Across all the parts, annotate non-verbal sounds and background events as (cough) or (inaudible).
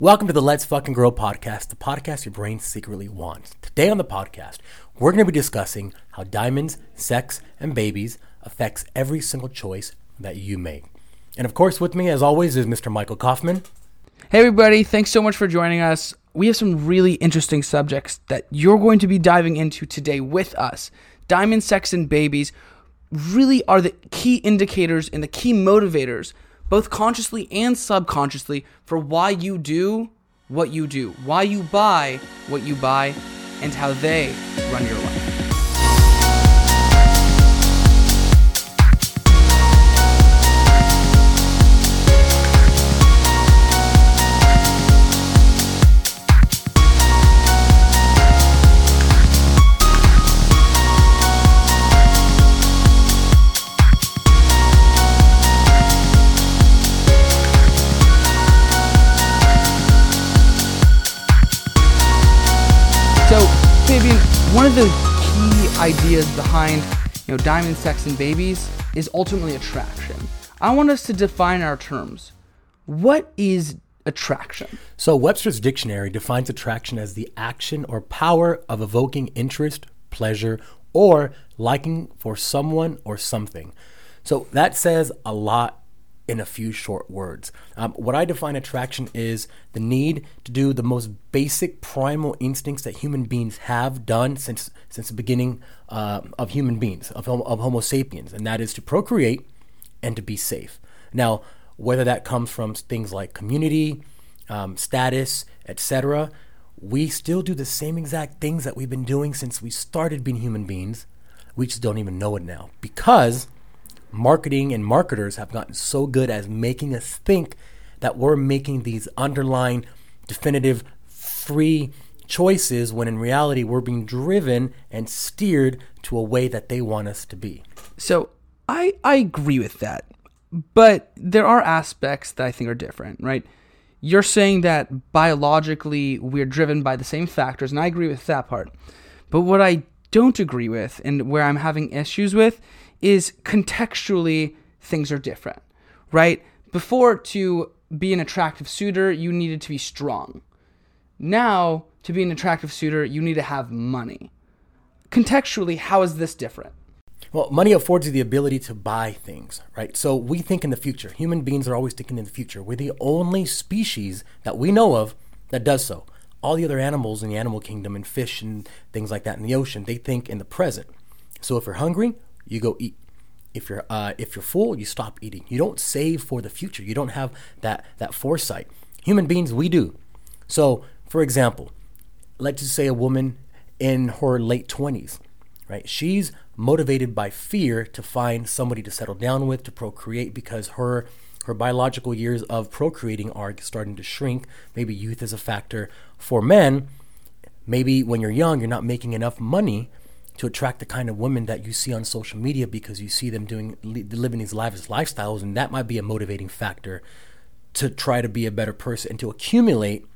Welcome to the Let's Fucking Grow podcast, the podcast your brain secretly wants. Today on the podcast, we're going to be discussing how diamonds, sex, and babies affects every single choice that you make. And of course, with me, as always, is Mr. Michael Kaufman. Hey, everybody, thanks so much for joining us. We have some really interesting subjects that you're going to be diving into today with us. Diamond, sex, and babies really are the key indicators and the key motivators both consciously and subconsciously, for why you do what you do, why you buy what you buy, and how they run your life. Of the key ideas behind you know diamond sex and babies is ultimately attraction. I want us to define our terms. What is attraction? So Webster's dictionary defines attraction as the action or power of evoking interest, pleasure, or liking for someone or something. So that says a lot in a few short words. Um, what I define attraction is the need to do the most basic primal instincts that human beings have done since since the beginning uh, of human beings of, of Homo sapiens, and that is to procreate and to be safe. Now, whether that comes from things like community, um, status, etc., we still do the same exact things that we've been doing since we started being human beings. We just don't even know it now because marketing and marketers have gotten so good at making us think that we're making these underlying definitive free choices when in reality we're being driven and steered to a way that they want us to be. So I I agree with that. But there are aspects that I think are different, right? You're saying that biologically we're driven by the same factors, and I agree with that part. But what I don't agree with and where I'm having issues with is contextually things are different, right? Before, to be an attractive suitor, you needed to be strong. Now, to be an attractive suitor, you need to have money. Contextually, how is this different? Well, money affords you the ability to buy things, right? So we think in the future. Human beings are always thinking in the future. We're the only species that we know of that does so. All the other animals in the animal kingdom and fish and things like that in the ocean, they think in the present. So if you're hungry, you go eat. If you're uh, if you're full, you stop eating. You don't save for the future. You don't have that that foresight. Human beings, we do. So, for example, let's just say a woman in her late twenties, right? She's motivated by fear to find somebody to settle down with to procreate because her her biological years of procreating are starting to shrink. Maybe youth is a factor for men. Maybe when you're young, you're not making enough money to attract the kind of women that you see on social media because you see them doing living these lavish lifestyles and that might be a motivating factor to try to be a better person and to accumulate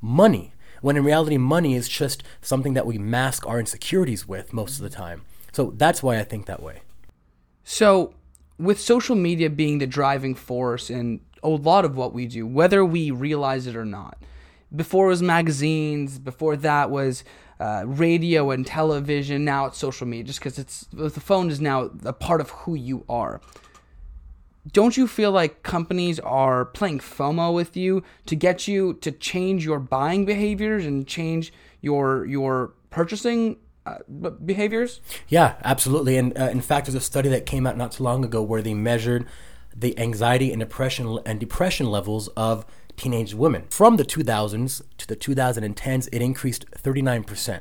money. When in reality money is just something that we mask our insecurities with most of the time. So that's why i think that way. So with social media being the driving force in a lot of what we do whether we realize it or not before it was magazines before that was uh, radio and television. Now it's social media, just because it's the phone is now a part of who you are. Don't you feel like companies are playing FOMO with you to get you to change your buying behaviors and change your your purchasing uh, behaviors? Yeah, absolutely. And uh, in fact, there's a study that came out not too long ago where they measured the anxiety and depression and depression levels of teenage women. From the 2000s to the 2010s, it increased 39%.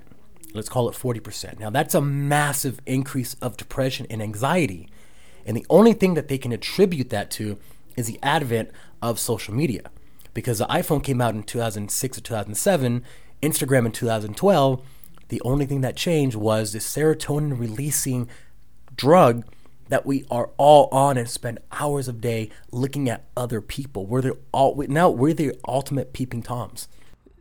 Let's call it 40%. Now, that's a massive increase of depression and anxiety. And the only thing that they can attribute that to is the advent of social media. Because the iPhone came out in 2006 or 2007, Instagram in 2012, the only thing that changed was the serotonin releasing drug that we are all on and spend hours of day looking at other people. We're the all now we're the ultimate peeping toms.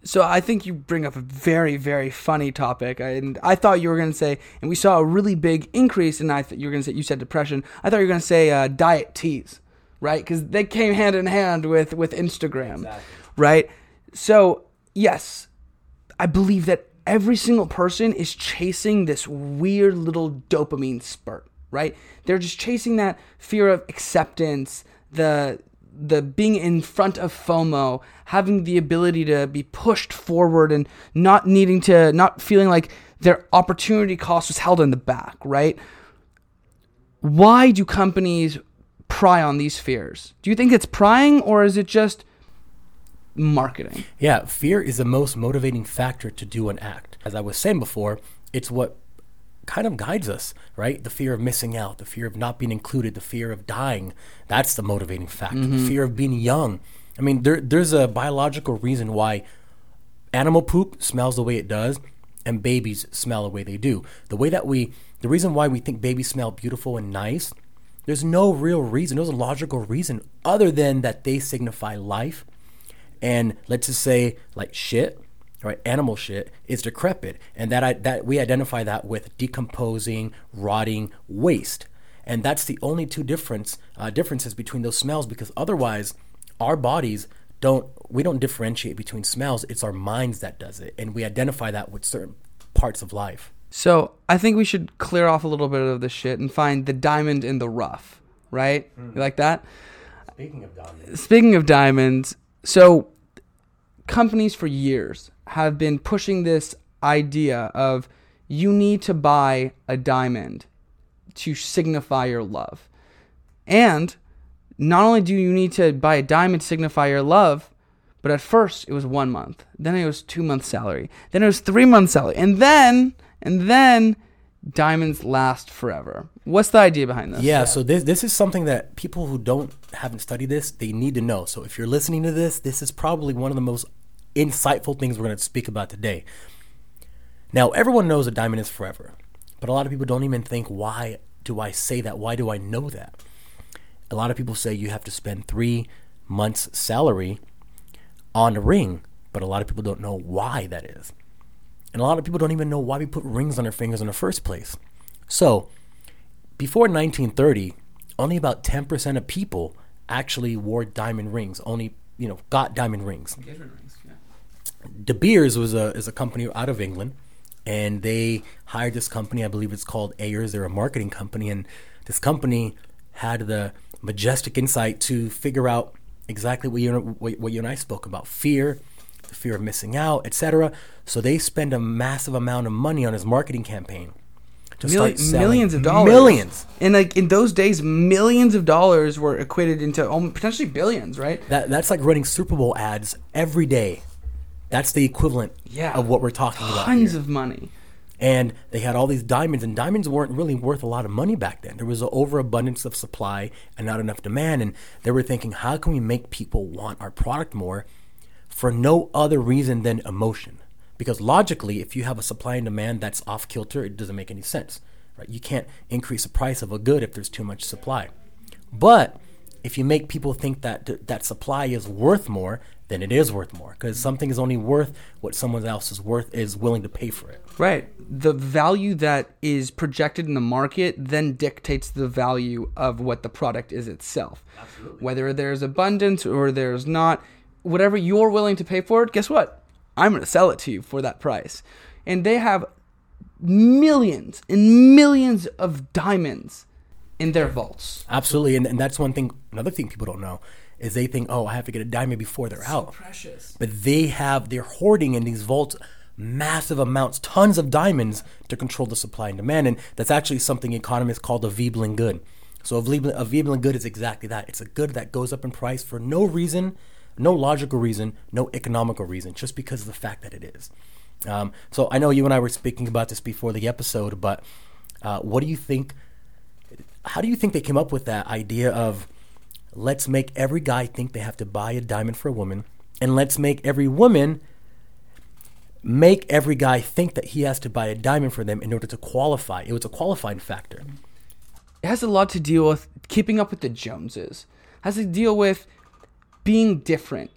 So I think you bring up a very very funny topic, and I thought you were going to say, and we saw a really big increase, and I thought you were going to say you said depression. I thought you were going to say uh, diet teas, right? Because they came hand in hand with with Instagram, exactly. right? So, yes, I believe that every single person is chasing this weird little dopamine spurt, right? They're just chasing that fear of acceptance, the the being in front of FOMO, having the ability to be pushed forward and not needing to not feeling like their opportunity cost was held in the back, right? Why do companies pry on these fears? Do you think it's prying or is it just marketing? Yeah, fear is the most motivating factor to do an act. As I was saying before, it's what kind of guides us, right? The fear of missing out, the fear of not being included, the fear of dying. That's the motivating factor. Mm-hmm. The fear of being young. I mean, there, there's a biological reason why animal poop smells the way it does and babies smell the way they do. The way that we, the reason why we think babies smell beautiful and nice, there's no real reason, there's a logical reason other than that they signify life. And let's just say, like shit, right? Animal shit is decrepit, and that I, that we identify that with decomposing, rotting waste, and that's the only two difference uh, differences between those smells. Because otherwise, our bodies don't we don't differentiate between smells. It's our minds that does it, and we identify that with certain parts of life. So I think we should clear off a little bit of this shit and find the diamond in the rough, right? You like that? Speaking of dominance, Speaking of diamonds, so companies for years have been pushing this idea of you need to buy a diamond to signify your love. And not only do you need to buy a diamond to signify your love, but at first it was one month, then it was two months salary, then it was three months salary, and then and then diamonds last forever. What's the idea behind this? Yeah, so this this is something that people who don't haven't studied this, they need to know. So if you're listening to this, this is probably one of the most insightful things we're going to speak about today. Now, everyone knows a diamond is forever, but a lot of people don't even think why do I say that? Why do I know that? A lot of people say you have to spend 3 months salary on a ring, but a lot of people don't know why that is. And a lot of people don't even know why we put rings on our fingers in the first place. So, before 1930, only about 10% of people actually wore diamond rings. Only, you know, got diamond rings. De Beers was a is a company out of England, and they hired this company. I believe it's called Ayers. They're a marketing company, and this company had the majestic insight to figure out exactly what you what, you and I spoke about: fear, the fear of missing out, etc. So they spend a massive amount of money on his marketing campaign to Milli- start millions of dollars. Millions. And like in those days, millions of dollars were equated into potentially billions, right? That that's like running Super Bowl ads every day. That's the equivalent Yeah. of what we're talking about. Tons here. of money. and they had all these diamonds and diamonds weren't really worth a lot of money back then there was an overabundance of supply and not enough demand and they were thinking how can we make people want our product more for no other reason than emotion because logically if you have a supply and demand that's off kilter it doesn't make any sense right you can't increase the price of a good if there's too much supply but if you make people think that that supply is worth more then it is worth more because something is only worth what someone else is worth is willing to pay for it Right. The value that is projected in the market then dictates the value of what the product is itself. Absolutely. Whether there's abundance or there's not, whatever you're willing to pay for it, guess what? I'm going to sell it to you for that price. And they have millions and millions of diamonds in their vaults. Absolutely, and, and that's one thing. Another thing people don't know is they think, oh, I have to get a diamond before they're out. Precious. But they have they're hoarding in these vaults massive amounts, tons of diamonds to control the supply and demand, and that's actually something economists call the Veblen good. So a Veblen, a Veblen good is exactly that. It's a good that goes up in price for no reason, no logical reason, no economical reason, just because of the fact that it is. Um, so I know you and I were speaking about this before the episode, but uh, what do you think? How do you think they came up with that idea of let's make every guy think they have to buy a diamond for a woman, and let's make every woman make every guy think that he has to buy a diamond for them in order to qualify. It was a qualifying factor. it has a lot to deal with keeping up with the Joneses. It has to deal with being different,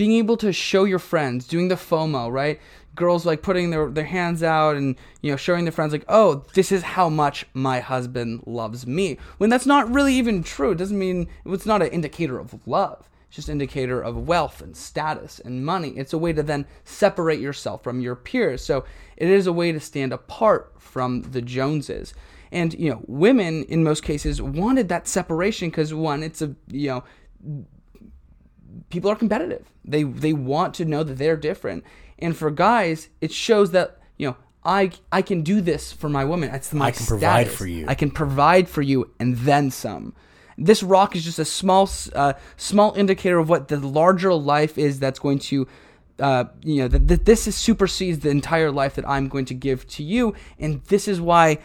being able to show your friends, doing the FOMO, right? Girls like putting their, their hands out and you know showing their friends like, oh, this is how much my husband loves me. When that's not really even true. It doesn't mean it's not an indicator of love. It's just indicator of wealth and status and money. It's a way to then separate yourself from your peers. So it is a way to stand apart from the Joneses. And you know, women in most cases wanted that separation because one, it's a you know, people are competitive. They they want to know that they're different. And for guys, it shows that you know I I can do this for my woman. That's my I can provide for you. I can provide for you and then some. This rock is just a small uh, small indicator of what the larger life is that's going to uh, you know that, that this is supersedes the entire life that I'm going to give to you, and this is why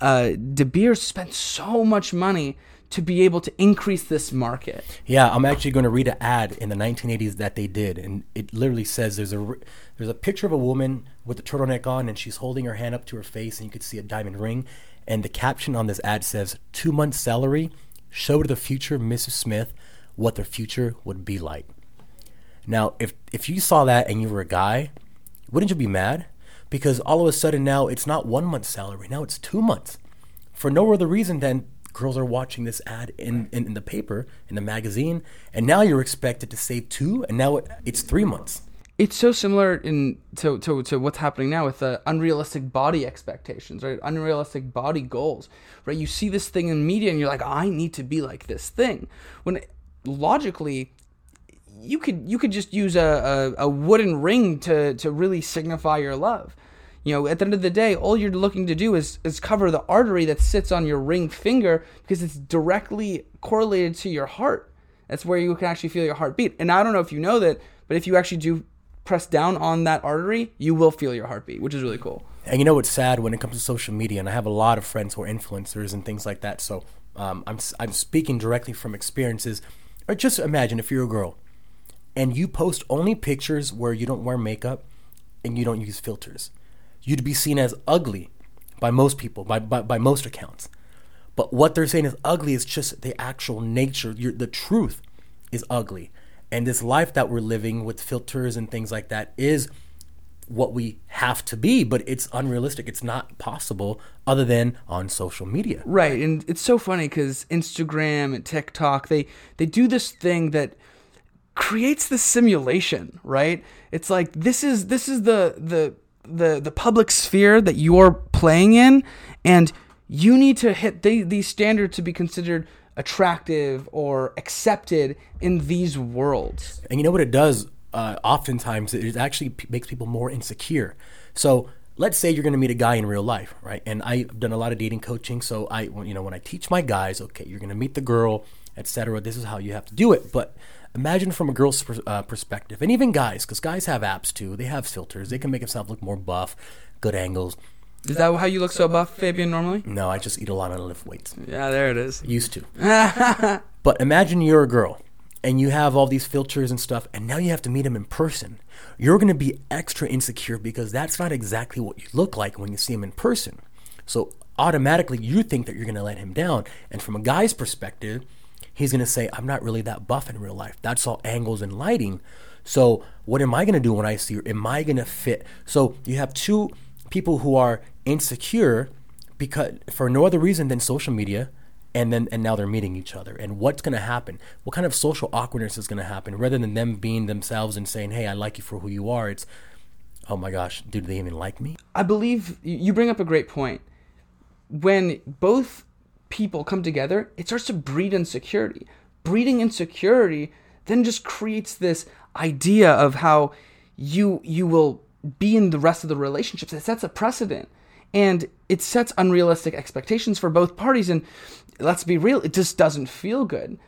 uh, De Beers spent so much money to be able to increase this market. Yeah, I'm actually going to read an ad in the 1980s that they did, and it literally says there's a there's a picture of a woman with a turtleneck on, and she's holding her hand up to her face, and you could see a diamond ring, and the caption on this ad says two months salary, show to the future Mrs. Smith what their future would be like. Now, if if you saw that and you were a guy, wouldn't you be mad? Because all of a sudden now it's not one month's salary, now it's two months, for no other reason than girls are watching this ad in, in, in the paper, in the magazine, and now you're expected to save two, and now it, it's three months. It's so similar in to, to, to what's happening now with the unrealistic body expectations, right? Unrealistic body goals, right? You see this thing in media and you're like, I need to be like this thing. When logically, you could you could just use a, a, a wooden ring to, to really signify your love. You know, at the end of the day, all you're looking to do is, is cover the artery that sits on your ring finger because it's directly correlated to your heart. That's where you can actually feel your heartbeat. And I don't know if you know that, but if you actually do press down on that artery, you will feel your heartbeat, which is really cool. And you know what's sad when it comes to social media, and I have a lot of friends who are influencers and things like that. So um, I'm I'm speaking directly from experiences. Or just imagine if you're a girl, and you post only pictures where you don't wear makeup and you don't use filters you'd be seen as ugly by most people, by, by, by most accounts. But what they're saying is ugly is just the actual nature. You're, the truth is ugly. And this life that we're living with filters and things like that is what we have to be, but it's unrealistic. It's not possible other than on social media. Right. And it's so funny because Instagram and TikTok, they, they do this thing that creates the simulation, right? It's like this is this is the the the the public sphere that you're playing in, and you need to hit the, these standards to be considered attractive or accepted in these worlds. And you know what it does? Uh, oftentimes, it actually p- makes people more insecure. So let's say you're going to meet a guy in real life, right? And I've done a lot of dating coaching, so I, you know, when I teach my guys, okay, you're going to meet the girl, etc. This is how you have to do it, but imagine from a girl's uh, perspective, and even guys, because guys have apps too. They have filters. They can make themselves look more buff, good angles. Is that how you look so buff, Fabian, normally? No, I just eat a lot and lift weights. Yeah, there it is. Used to. (laughs) but imagine you're a girl and you have all these filters and stuff, and now you have to meet him in person. You're going to be extra insecure because that's not exactly what you look like when you see him in person. So automatically you think that you're going to let him down. And from a guy's perspective, he's going to say, I'm not really that buff in real life. That's all angles and lighting. So, what am I going to do when I see her? Am I going to fit? So, you have two people who are insecure because for no other reason than social media and then and now they're meeting each other and what's going to happen what kind of social awkwardness is going to happen rather than them being themselves and saying hey i like you for who you are it's oh my gosh do they even like me i believe you bring up a great point when both people come together, it starts to breed insecurity. Breeding insecurity then just creates this idea of how you you will be in the rest of the relationships. It sets a precedent. And it sets unrealistic expectations for both parties. And let's be real, it just doesn't feel good.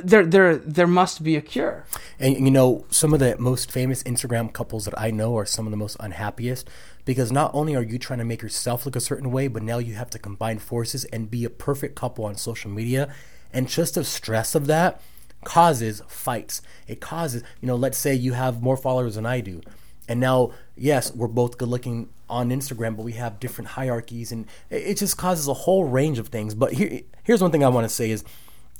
There, there, there must be a cure. And you know, some of the most famous Instagram couples that I know are some of the most unhappiest because not only are you trying to make yourself look a certain way, but now you have to combine forces and be a perfect couple on social media. And just the stress of that causes fights. It causes, you know, let's say you have more followers than I do. And now, yes, we're both good looking on Instagram, but we have different hierarchies and it just causes a whole range of things. But here, here's one thing I want to say is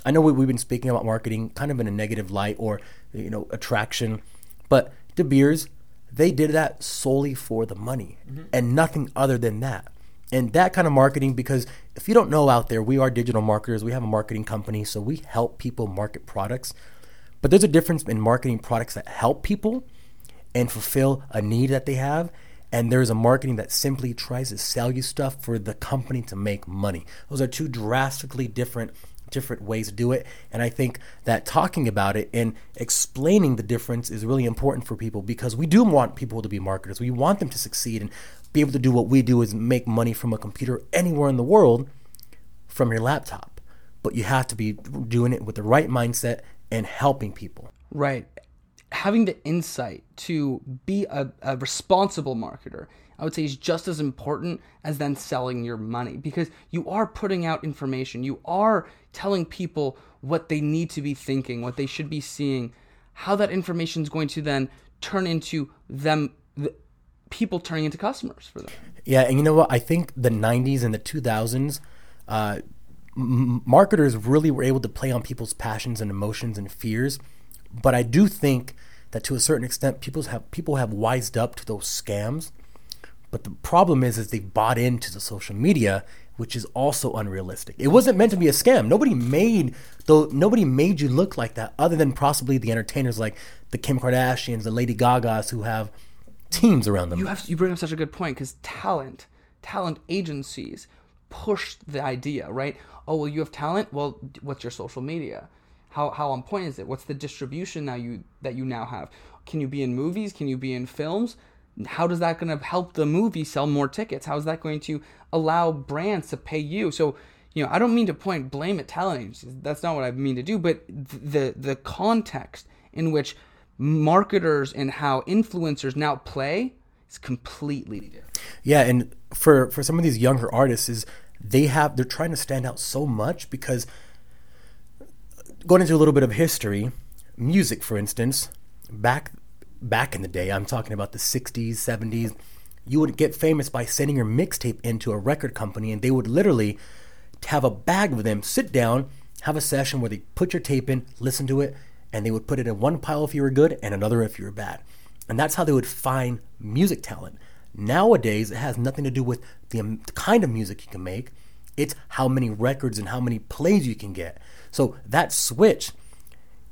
I know we, we've been speaking about marketing kind of in a negative light or, you know, attraction, but De Beers, they did that solely for the money mm-hmm. and nothing other than that. And that kind of marketing, because if you don't know out there, we are digital marketers. We have a marketing company, so we help people market products. But there's a difference in marketing products that help people and fulfill a need that they have. And there's a marketing that simply tries to sell you stuff for the company to make money. Those are two drastically different different ways to do it. And I think that talking about it and explaining the difference is really important for people because we do want people to be marketers. We want them to succeed and be able to do what we do is make money from a computer anywhere in the world from your laptop. But you have to be doing it with the right mindset and helping people. Right. Having the insight to be a, a responsible marketer, I would say is just as important as then selling your money because you are putting out information. You are telling people what they need to be thinking, what they should be seeing, how that information is going to then turn into them, the, people turning into customers for them. Yeah, and you know what? I think the 90s and the 2000s, uh, marketers really were able to play on people's passions and emotions and fears. But I do think that to a certain extent, people have people have wised up to those scams. But the problem is, is they bought into the social media, which is also unrealistic. It wasn't meant to be a scam. Nobody made though. Nobody made you look like that, other than possibly the entertainers like the Kim Kardashians, the Lady Gagas, who have teams around them. You have you bring up such a good point because talent, talent agencies push the idea, right? Oh well, you have talent. Well, what's your social media? How how on point is it? What's the distribution now you that you now have? Can you be in movies? Can you be in films? How does that going to help the movie sell more tickets? How is that going to allow brands to pay you? So you know, I don't mean to point blame at talent. That's not what I mean to do. But the the context in which marketers and how influencers now play is completely different. Yeah, and for for some of these younger artists is they have they're trying to stand out so much because going into a little bit of history, music for instance, back back in the day, I'm talking about the 60s, 70s, you would get famous by sending your mixtape into a record company and they would literally have a bag with them, sit down, have a session where they put your tape in, listen to it, and they would put it in one pile if you were good and another if you were bad. And that's how they would find music talent. Nowadays, it has nothing to do with the um, kind of music you can make. It's how many records and how many plays you can get. So that switch,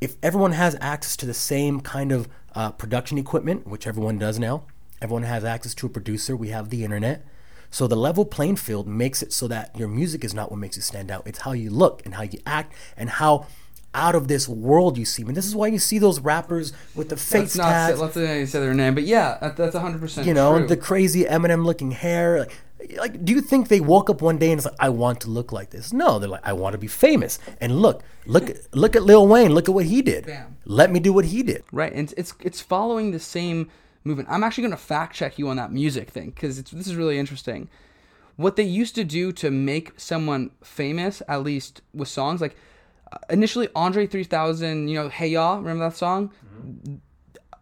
if everyone has access to the same kind of uh, production equipment, which everyone does now, everyone has access to a producer. We have the internet. So the level playing field makes it so that your music is not what makes you stand out. It's how you look and how you act and how out of this world you seem. And this is why you see those rappers with the face let's tats. Not say, let's say their name, but yeah, that's hundred percent. You know, true. the crazy Eminem looking hair. Like, like, do you think they woke up one day and it's like, I want to look like this? No, they're like, I want to be famous. And look, look, look at Lil Wayne. Look at what he did. Bam. Let me do what he did. Right, and it's it's following the same movement. I'm actually going to fact check you on that music thing because this is really interesting. What they used to do to make someone famous, at least with songs, like uh, initially Andre 3000, you know, Hey Ya, remember that song? Mm-hmm.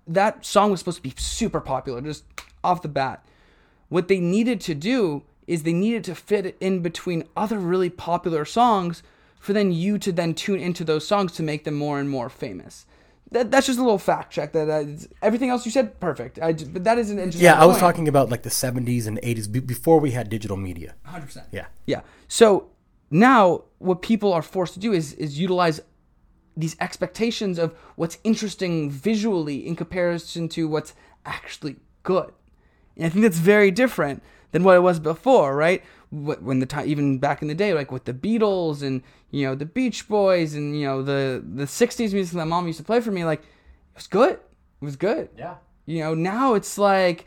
That song was supposed to be super popular, just off the bat. What they needed to do is they needed to fit it in between other really popular songs for then you to then tune into those songs to make them more and more famous. That, that's just a little fact check. That uh, everything else you said perfect. I, but that is an interesting. Yeah, I was point. talking about like the 70s and 80s b- before we had digital media. 100%. Yeah. Yeah. So now what people are forced to do is is utilize these expectations of what's interesting visually in comparison to what's actually good. And I think that's very different than what it was before, right? When the time, even back in the day, like with the Beatles and you know the Beach Boys and you know the the '60s music that mom used to play for me, like it was good. It was good. Yeah. You know, now it's like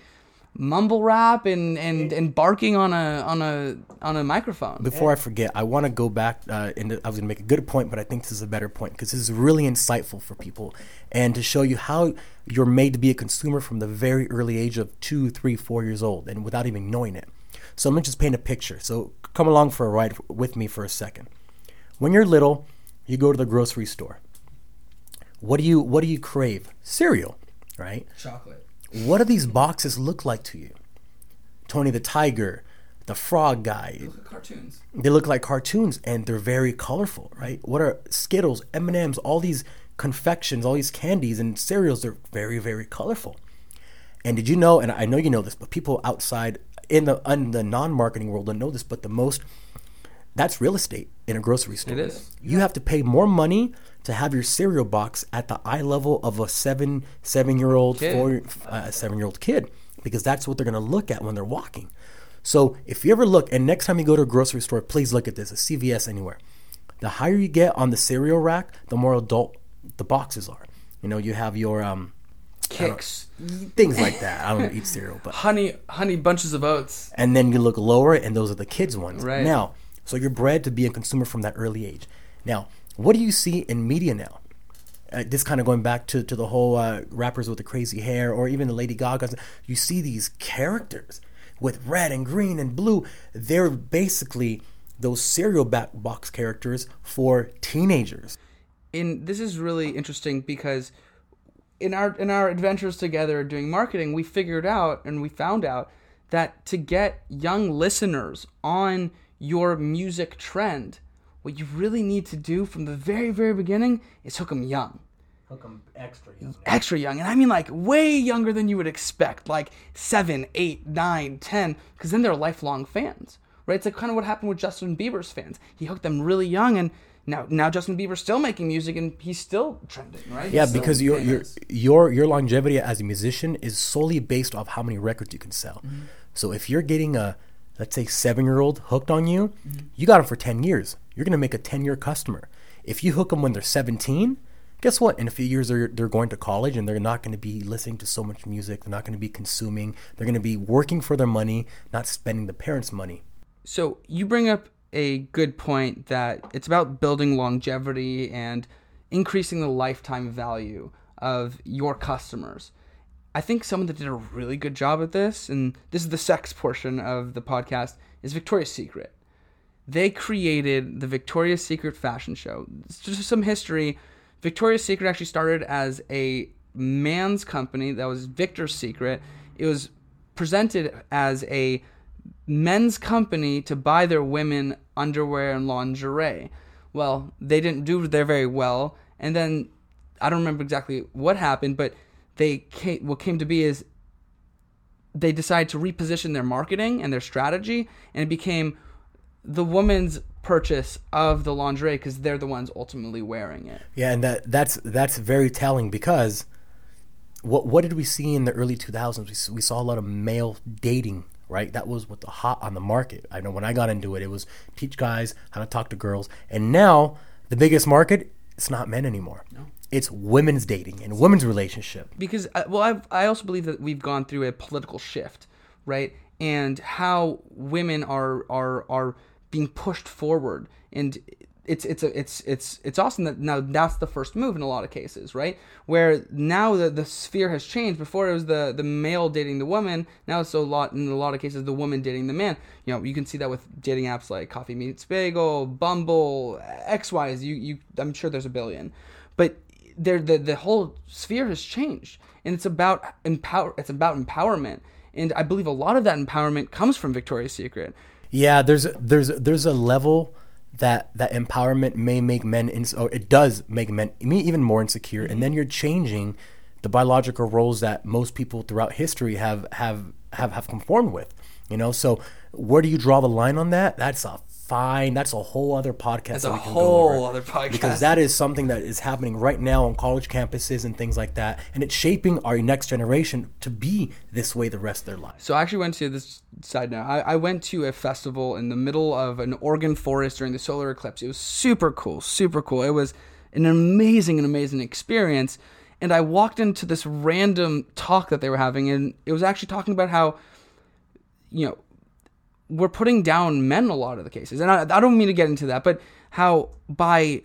mumble rap and, and, and barking on a on a on a microphone. Before I forget, I want to go back. Uh, into, I was going to make a good point, but I think this is a better point because this is really insightful for people and to show you how you're made to be a consumer from the very early age of two, three, four years old, and without even knowing it. So let me just paint a picture. So come along for a ride with me for a second. When you're little, you go to the grocery store. What do you What do you crave? Cereal, right? Chocolate. What do these boxes look like to you? Tony the Tiger, the Frog Guy. They Look at cartoons. They look like cartoons and they're very colorful, right? What are Skittles, M&Ms, all these confections, all these candies and cereals, they're very, very colorful. And did you know, and I know you know this, but people outside in the in the non-marketing world don't know this, but the most that's real estate. In a grocery store. It is. You have to pay more money to have your cereal box at the eye level of a seven seven year old Kid. four uh, seven year old kid because that's what they're gonna look at when they're walking. So if you ever look, and next time you go to a grocery store, please look at this, a CVS anywhere. The higher you get on the cereal rack, the more adult the boxes are. You know, you have your um, Kix, things like that. I don't eat cereal, but (laughs) honey, honey bunches of oats. and then you look lower, and those are the kids' ones. Right. Now, so you're bred to be a consumer from that early age. Now, what do you see in media now? Uh, this kind of going back to, to the whole uh, rappers with the crazy hair, or even the Lady Gaga's. You see these characters with red and green and blue. They're basically those cereal box characters for teenagers. in this is really interesting because in our in our adventures together doing marketing, we figured out and we found out that to get young listeners on your music trend, what you really need to do from the very very beginning is hook them young. Hook 'em extra young. extra young and i mean like way younger than you would expect like seven eight nine ten because then they're lifelong fans right? It's like kind of what happened with justin bieber's fans. He hooked them really young and now now justin bieber's still making music and he's still trending right? Yeah, He's still because your your your your longevity as a musician is solely based off how many records you can sell. Mm-hmm. So if you're getting a let's say seven year old hooked on you, you got them for ten years. You're gonna make a ten year customer. If you hook them when they're seventeen, guess what? In a few years they're they're going to college and they're not going to be listening to so much music. They're not going to be consuming. They're going to be working for their money, not spending the parents' money. So you bring up a good point that it's about building longevity and increasing the lifetime value of your customers. I think someone that did a really good job at this, and this is the sex portion of the podcast, is Victoria's Secret. They created the Victoria's Secret fashion show. Just some history. Victoria's Secret actually started as a man's company that was Victor's Secret. It was presented as a men's company to buy their women underwear and lingerie. Well, they didn't do there very well, and then I don't remember exactly what happened, but they came, what came to be is they decided to reposition their marketing and their strategy, and it became the woman's purchase of the lingerie because they're the ones ultimately wearing it. Yeah, and that that's that's very telling because what what did we see in the early 2000s? We, we saw a lot of male dating, right? That was what the hot on the market. I know when I got into it, it was teach guys how to talk to girls, and now the biggest market it's not men anymore. It's women's dating and women's relationship. because uh, well I've, i also believe that we've gone through a political shift right? And how women are are are being pushed forward. And it's it's a, it's it's it's awesome that now that's the first move in a lot of cases right? Where now the, the sphere has changed. Before it was the the male dating the woman. Now it's a lot in a lot of cases the woman dating the man. You know you can see that with dating apps like coffee meets bagel bumble xyz you you i'm sure there's a billion. But there the the whole sphere has changed and it's about empower it's about empowerment and i believe a lot of that empowerment comes from victoria's secret Yeah, there's there's there's a level that that empowerment may make men ins- or it does make men me even more insecure, and then you're changing the biological roles that most people throughout history have have have have conformed with. You know, so where do you draw the line on that? That's a fine. That's a whole other podcast. That's that a whole other podcast. because that is something that is happening right now on college campuses and things like that, and it's shaping our next generation to be this way the rest of their lives. So I actually went to this side note. I, I went to a festival in the middle of an Oregon forest during the solar eclipse. It was super cool, super cool. It was an amazing, an amazing experience. And I walked into this random talk that they were having, and it was actually talking about how, you know, we're putting down men a lot of the cases. And I, I don't mean to get into that, but how by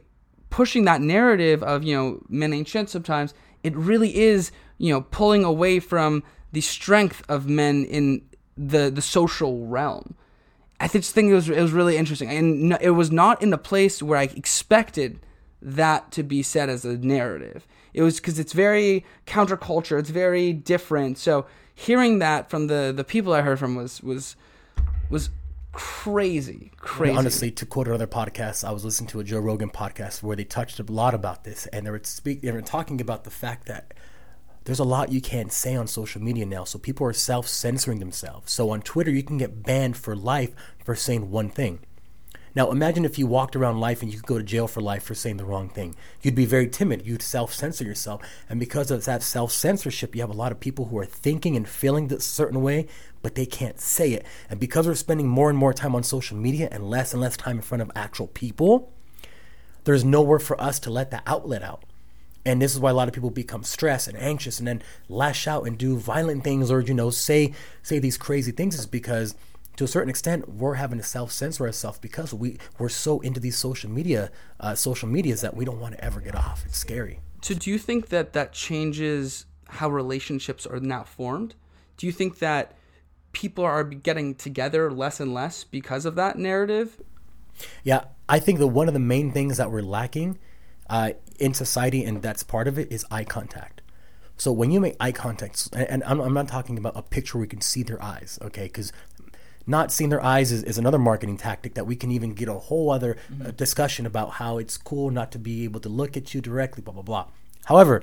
pushing that narrative of, you know, men ain't shit sometimes, it really is, you know, pulling away from the strength of men in the, the social realm. I just think it was, it was really interesting. And it was not in a place where I expected that to be said as a narrative. It was because it's very counterculture, it's very different. So hearing that from the, the people I heard from was, was, was crazy, crazy. Honestly, to quote another podcast, I was listening to a Joe Rogan podcast where they touched a lot about this, and they were speak, they were talking about the fact that there's a lot you can't say on social media now, so people are self censoring themselves. So on Twitter, you can get banned for life for saying one thing. Now, imagine if you walked around life and you could go to jail for life for saying the wrong thing. You'd be very timid. You'd self censor yourself. And because of that self censorship, you have a lot of people who are thinking and feeling this certain way, but they can't say it. And because we're spending more and more time on social media and less and less time in front of actual people, there's nowhere for us to let that outlet out. And this is why a lot of people become stressed and anxious and then lash out and do violent things or, you know, say say these crazy things is because to a certain extent, we're having to self censor ourselves because we we're so into these social media uh, social medias that we don't want to ever get off. It's scary. So, do you think that that changes how relationships are now formed? Do you think that people are getting together less and less because of that narrative? Yeah, I think that one of the main things that we're lacking uh, in society, and that's part of it, is eye contact. So when you make eye contact, and I'm, I'm not talking about a picture where you can see their eyes, okay? Because not seeing their eyes is, is, another marketing tactic that we can even get a whole other uh, mm-hmm. uh, discussion about how it's cool not to be able to look at you directly, blah, blah, blah. However,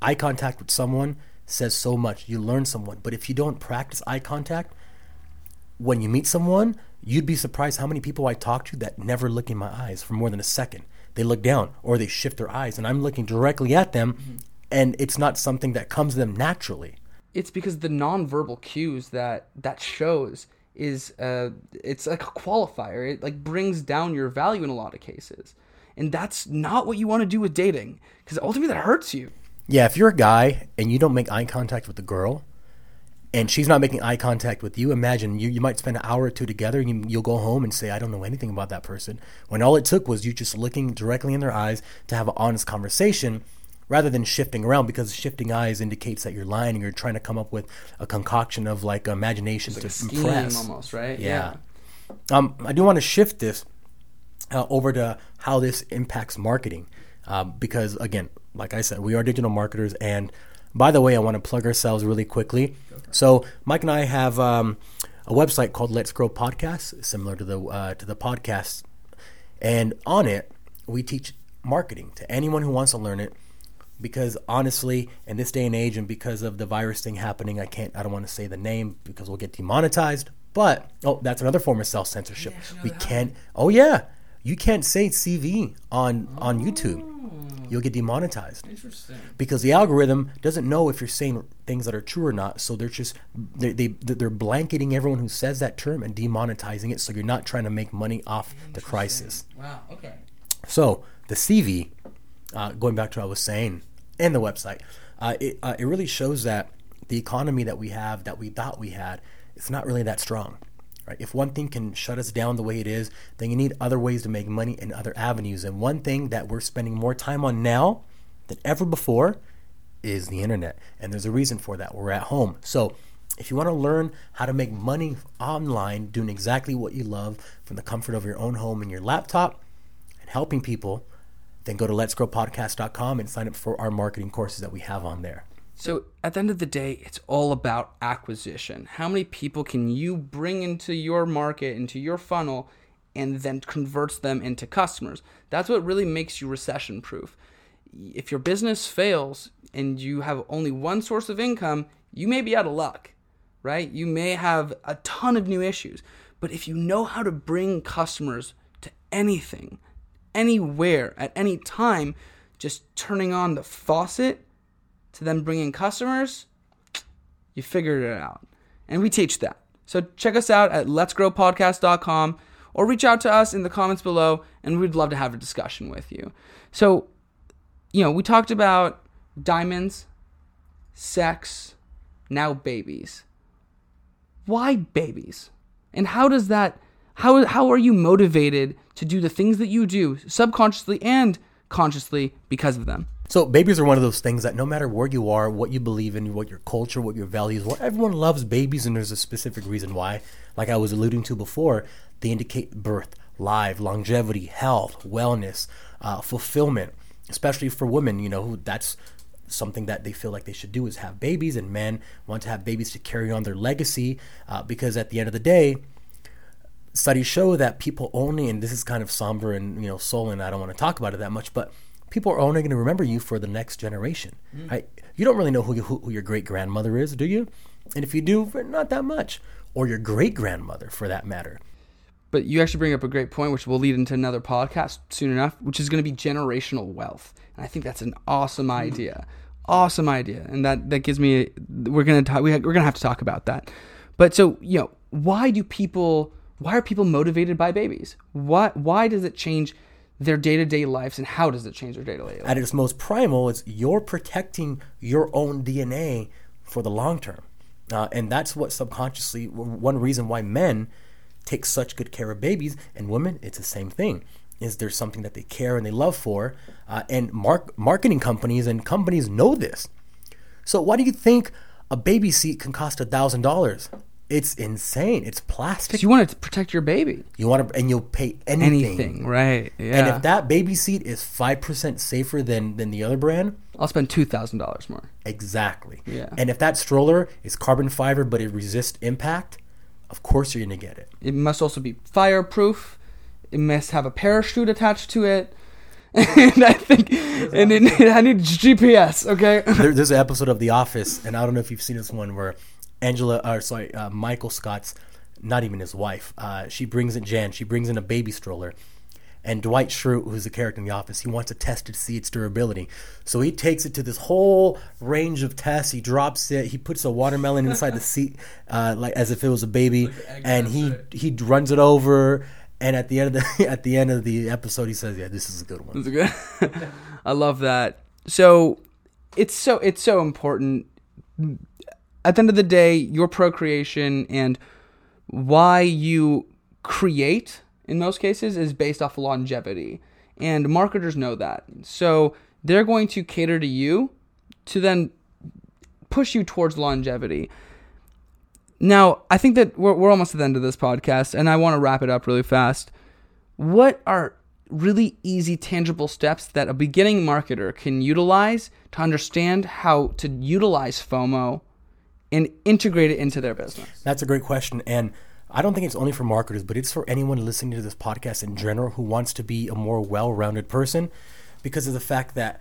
eye contact with someone says so much. You learn someone. But if you don't practice eye contact, when you meet someone, you'd be surprised how many people I talk to that never look in my eyes for more than a second. They look down or they shift their eyes, and I'm looking directly at them, mm-hmm. and it's not something that comes to them naturally. It's because the nonverbal cues that that shows is uh, it's like a qualifier. It like brings down your value in a lot of cases, and that's not what you want to do with dating because ultimately that hurts you. Yeah, if you're a guy and you don't make eye contact with the girl, and she's not making eye contact with you, imagine you, you might spend an hour or two together and you, you'll go home and say, I don't know anything about that person. When all it took was you just looking directly in their eyes to have an honest conversation rather than shifting around because shifting eyes indicates that you're lying and you're trying to come up with a concoction of like imagination like to impress. almost right? Yeah, yeah. Um, i do want to shift this uh, over to how this impacts marketing. Um, because again like i said we are digital marketers and by the way i want to plug ourselves really quickly. So mike and i have um, a website called let's grow podcast similar to the uh, to the podcast. And on it we teach marketing to anyone who wants to learn it because honestly, in this day and age, and because of the virus thing happening, I can't. I don't want to say the name because we'll get demonetized. But oh, that's another form of self censorship. We can't. Oh yeah, you can't say CV on oh. on YouTube. You'll get demonetized. Interesting. Because the algorithm doesn't know if you're saying things that are true or not. So they're just they, they they're blanketing everyone who says that term and demonetizing it. So you're not trying to make money off the crisis. Wow. Okay. So the CV, uh, going back to what I was saying, and the website. Uh, it, uh, it really shows that the economy that we have, that we thought we had, it's not really that strong. Right? If one thing can shut us down the way it is, then you need other ways to make money in other avenues. And one thing that we're spending more time on now than ever before is the internet. And there's a reason for that. We're at home. So if you want to learn how to make money online doing exactly what you love from the comfort of your own home and your laptop and helping people, then go to letsgrowpodcast.com and sign up for our marketing courses that we have on there. So at the end of the day, it's all about acquisition. How many people can you bring into your market, into your funnel, and then converts them into customers? That's what really makes you recession proof. If your business fails and you have only one source of income, you may be out of luck, right? You may have a ton of new issues. But if you know how to bring customers to anything, anywhere at any time, just turning on the faucet to then bring in customers, you figured it out. And we teach that. So check us out at letsgrowpodcast.com or reach out to us in the comments below and we'd love to have a discussion with you. So, you know, we talked about diamonds, sex, now babies. Why babies? And how does that how, how are you motivated to do the things that you do subconsciously and consciously because of them? So babies are one of those things that no matter where you are, what you believe in, what your culture, what your values, what everyone loves babies, and there's a specific reason why. Like I was alluding to before, they indicate birth, life, longevity, health, wellness, uh, fulfillment. Especially for women, you know, that's something that they feel like they should do is have babies, and men want to have babies to carry on their legacy. Uh, because at the end of the day, studies show that people only, and this is kind of somber and you know soul, and I don't want to talk about it that much, but people are only going to remember you for the next generation. Mm. Right? You don't really know who, you, who, who your great grandmother is, do you? And if you do, not that much, or your great grandmother for that matter. But you actually bring up a great point, which will lead into another podcast soon enough, which is going to be generational wealth. And I think that's an awesome idea. Awesome idea. And that, that gives me, we're going to talk, we, we're going to have to talk about that. But so, you know, why do people, why are people motivated by babies? Why, why does it change their day to day lives and how does it change their day to day lives? At its most primal, it's you're protecting your own DNA for the long term. Uh, and that's what subconsciously, one reason why men take such good care of babies and women, it's the same thing. Is there something that they care and they love for? Uh, and mark, marketing companies and companies know this. So why do you think a baby seat can cost a thousand dollars? It's insane. It's plastic. you want to protect your baby. You want to, and you'll pay anything. Anything, right? Yeah. And if that baby seat is five percent safer than than the other brand, I'll spend two thousand dollars more. exactly. Yeah. And if that stroller is carbon fiber but it resists impact, of course you're gonna get it. It must also be fireproof. It must have a parachute attached to it. (laughs) and I think, and it, (laughs) I need GPS. Okay. there, (laughs) there's an episode of The Office, and I don't know if you've seen this one where Angela, or sorry, uh, Michael Scott's, not even his wife, uh, she brings in Jan, she brings in a baby stroller. And Dwight Schrute, who's a character in The Office, he wants to test it to see its durability. So he takes it to this whole range of tests. He drops it. He puts a watermelon inside the seat, uh, like as if it was a baby, and he he runs it over. And at the end of the (laughs) at the end of the episode, he says, "Yeah, this is a good one." That's good. (laughs) I love that. So it's so it's so important. At the end of the day, your procreation and why you create in most cases is based off longevity. And marketers know that. So they're going to cater to you to then push you towards longevity. Now, I think that we're, we're almost at the end of this podcast, and I want to wrap it up really fast. What are really easy, tangible steps that a beginning marketer can utilize to understand how to utilize FOMO and integrate it into their business? That's a great question. And I don't think it's only for marketers, but it's for anyone listening to this podcast in general who wants to be a more well rounded person because of the fact that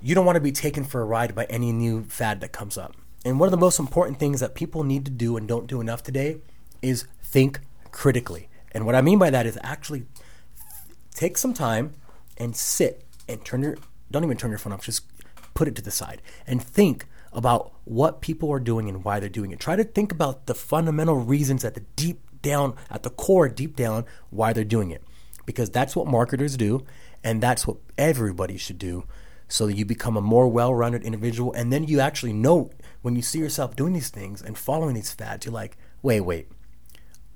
you don't want to be taken for a ride by any new fad that comes up. And one of the most important things that people need to do and don't do enough today is think critically. And what I mean by that is actually take some time and sit and turn your don't even turn your phone off, just put it to the side and think about what people are doing and why they're doing it. Try to think about the fundamental reasons at the deep down, at the core, deep down, why they're doing it. Because that's what marketers do, and that's what everybody should do so that you become a more well rounded individual. And then you actually know when you see yourself doing these things and following these fads, you're like, wait, wait.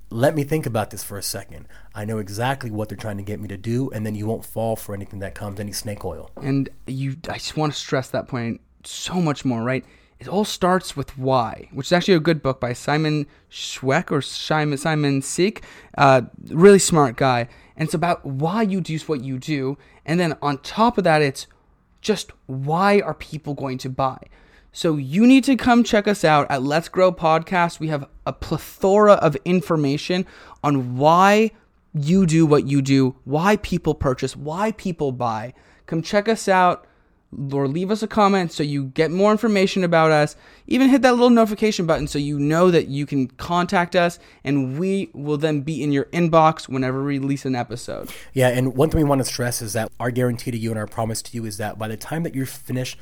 Let me think about this for a second. I know exactly what they're trying to get me to do, and then you won't fall for anything that comes, any snake oil. And you, I just want to stress that point so much more, right? It all starts with why, which is actually a good book by Simon Schweck or Simon Simon Sinek, uh, really smart guy. And it's about why you do what you do, and then on top of that, it's just why are people going to buy? So you need to come check us out at Let's Grow Podcast. We have a plethora of information on why you do what you do, why people purchase, why people buy. Come check us out or leave us a comment so you get more information about us. Even hit that little notification button so you know that you can contact us and we will then be in your inbox whenever we release an episode. Yeah, and one thing we want to stress is that our guarantee to you and our promise to you is that by the time that you're finished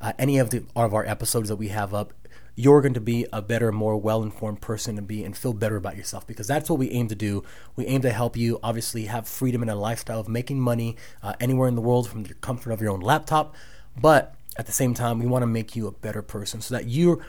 uh, any of the of our episodes that we have up, you're going to be a better, more well-informed person and be and feel better about yourself because that's what we aim to do. We aim to help you obviously have freedom and a lifestyle of making money uh, anywhere in the world from the comfort of your own laptop, but at the same time, we want to make you a better person so that you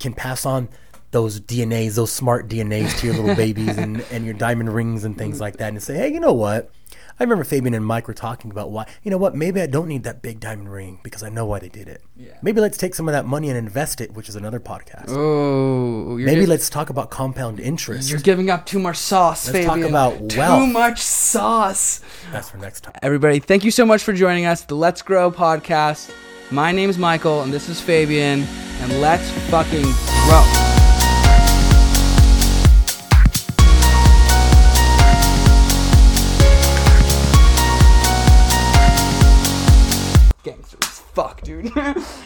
can pass on those DNAs, those smart DNAs to your little (laughs) babies and, and your diamond rings and things like that and say, hey, you know what? I remember Fabian and Mike were talking about why, you know what, maybe I don't need that big diamond ring because I know why they did it. Yeah. Maybe let's take some of that money and invest it, which is another podcast. Oh, maybe gi- let's talk about compound interest. you're giving up too much sauce, Fabian. Let's talk about Too wealth. Too much sauce. That's for next time. Everybody, thank you so much for joining us, the Let's Grow podcast. My name is Michael, and this is Fabian, and let's fucking grow. dude. (laughs)